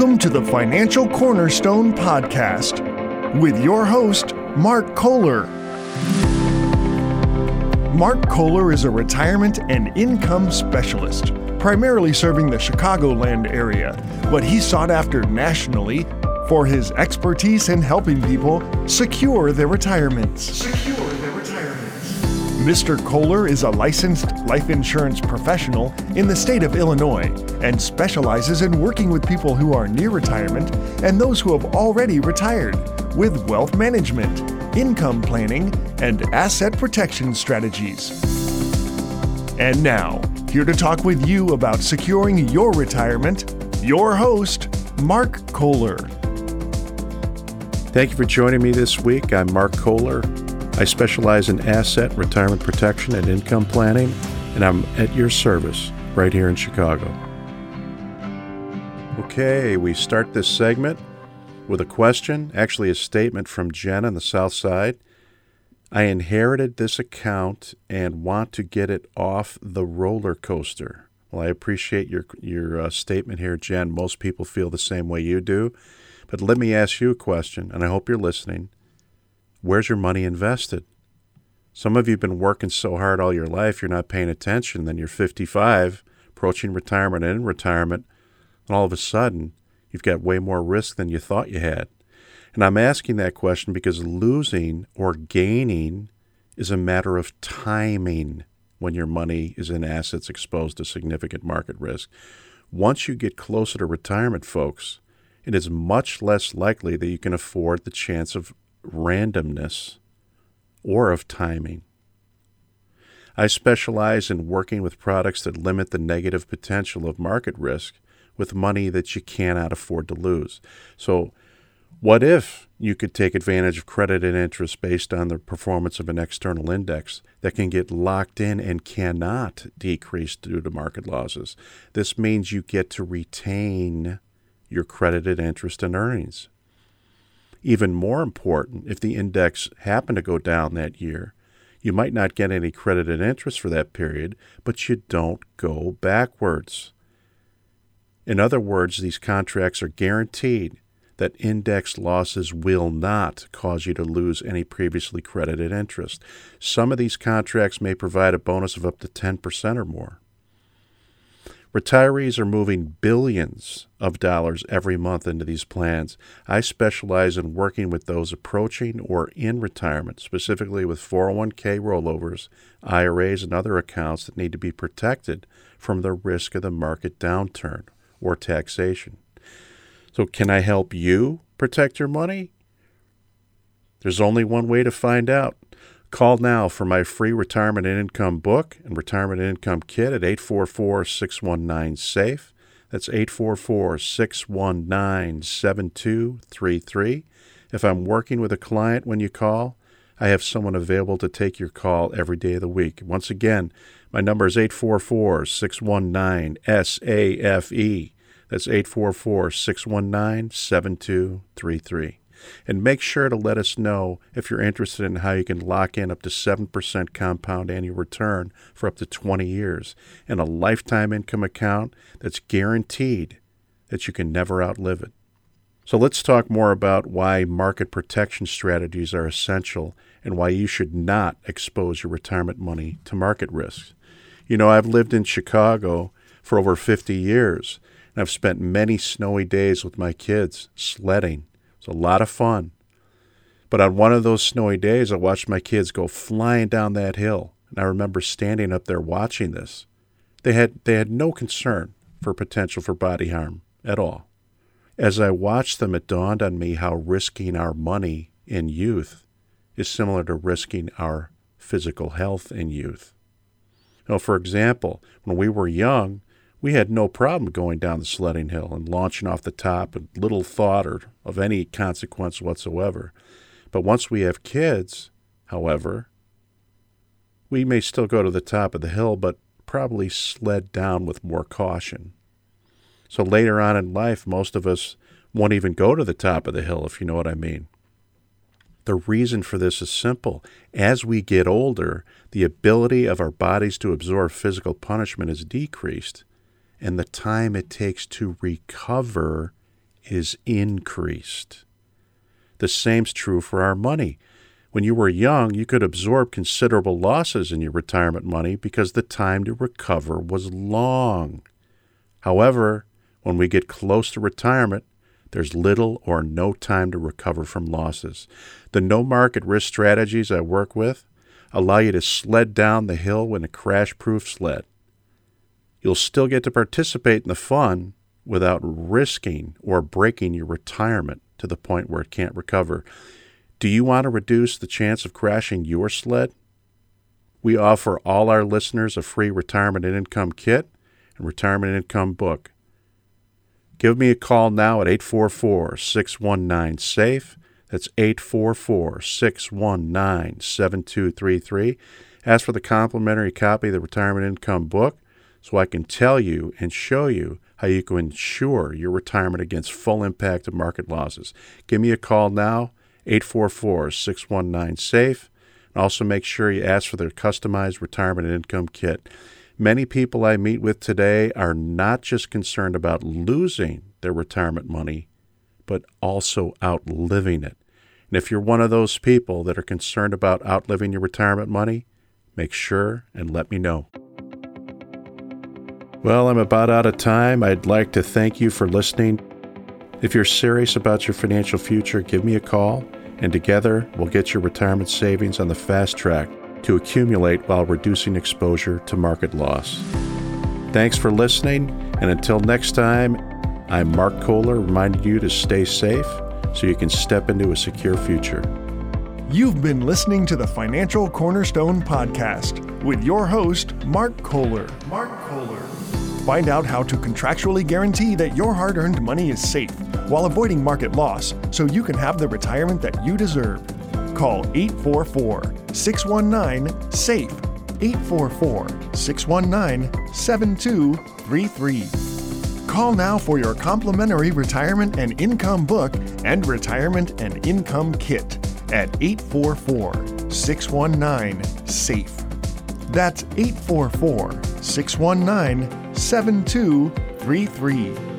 Welcome to the Financial Cornerstone Podcast with your host, Mark Kohler. Mark Kohler is a retirement and income specialist, primarily serving the Chicagoland area, but he's sought after nationally for his expertise in helping people secure their retirements. Secure their retirements. Mr. Kohler is a licensed life insurance professional in the state of Illinois and specializes in working with people who are near retirement and those who have already retired with wealth management, income planning, and asset protection strategies. And now, here to talk with you about securing your retirement, your host, Mark Kohler. Thank you for joining me this week. I'm Mark Kohler. I specialize in asset, retirement protection, and income planning, and I'm at your service right here in Chicago. Okay, we start this segment with a question, actually, a statement from Jen on the South Side. I inherited this account and want to get it off the roller coaster. Well, I appreciate your your uh, statement here, Jen. Most people feel the same way you do. But let me ask you a question, and I hope you're listening. Where's your money invested? Some of you have been working so hard all your life, you're not paying attention. Then you're 55, approaching retirement and in retirement, and all of a sudden, you've got way more risk than you thought you had. And I'm asking that question because losing or gaining is a matter of timing when your money is in assets exposed to significant market risk. Once you get closer to retirement, folks, it is much less likely that you can afford the chance of randomness or of timing. I specialize in working with products that limit the negative potential of market risk with money that you cannot afford to lose. So, what if you could take advantage of credit and interest based on the performance of an external index that can get locked in and cannot decrease due to market losses? This means you get to retain your credited interest and earnings. Even more important, if the index happened to go down that year, you might not get any credited interest for that period, but you don't go backwards. In other words, these contracts are guaranteed that index losses will not cause you to lose any previously credited interest. Some of these contracts may provide a bonus of up to 10% or more. Retirees are moving billions of dollars every month into these plans. I specialize in working with those approaching or in retirement, specifically with 401k rollovers, IRAs, and other accounts that need to be protected from the risk of the market downturn or taxation. So, can I help you protect your money? There's only one way to find out. Call now for my free retirement and income book and retirement income kit at 844 619 SAFE. That's 844 619 7233. If I'm working with a client when you call, I have someone available to take your call every day of the week. Once again, my number is 844 619 SAFE. That's 844 619 7233. And make sure to let us know if you're interested in how you can lock in up to 7% compound annual return for up to 20 years in a lifetime income account that's guaranteed that you can never outlive it. So let's talk more about why market protection strategies are essential and why you should not expose your retirement money to market risks. You know, I've lived in Chicago for over 50 years, and I've spent many snowy days with my kids sledding. A lot of fun. But on one of those snowy days, I watched my kids go flying down that hill, and I remember standing up there watching this. They had, they had no concern for potential for body harm at all. As I watched them, it dawned on me how risking our money in youth is similar to risking our physical health in youth. Now, for example, when we were young, we had no problem going down the sledding hill and launching off the top and little thought or of any consequence whatsoever. But once we have kids, however, we may still go to the top of the hill, but probably sled down with more caution. So later on in life, most of us won't even go to the top of the hill, if you know what I mean. The reason for this is simple. As we get older, the ability of our bodies to absorb physical punishment is decreased, and the time it takes to recover is increased. The same's true for our money. When you were young, you could absorb considerable losses in your retirement money because the time to recover was long. However, when we get close to retirement, there's little or no time to recover from losses. The no market risk strategies I work with allow you to sled down the hill in a crash proof sled. You'll still get to participate in the fun without risking or breaking your retirement to the point where it can't recover. Do you want to reduce the chance of crashing your sled? We offer all our listeners a free retirement and income kit and retirement income book. Give me a call now at 844 619 SAFE. That's 844 619 7233. Ask for the complimentary copy of the Retirement Income Book so I can tell you and show you how you can ensure your retirement against full impact of market losses. Give me a call now, 844 619 SAFE. And also make sure you ask for their customized retirement and income kit. Many people I meet with today are not just concerned about losing their retirement money, but also outliving it. And if you're one of those people that are concerned about outliving your retirement money, make sure and let me know. Well, I'm about out of time. I'd like to thank you for listening. If you're serious about your financial future, give me a call, and together we'll get your retirement savings on the fast track to accumulate while reducing exposure to market loss. Thanks for listening, and until next time, I'm Mark Kohler reminding you to stay safe so you can step into a secure future. You've been listening to the Financial Cornerstone Podcast with your host, Mark Kohler. Mark Kohler. Find out how to contractually guarantee that your hard earned money is safe while avoiding market loss so you can have the retirement that you deserve. Call 844 619 SAFE. 844 619 7233. Call now for your complimentary retirement and income book and retirement and income kit at 844 619 SAFE. That's 844 619 7233.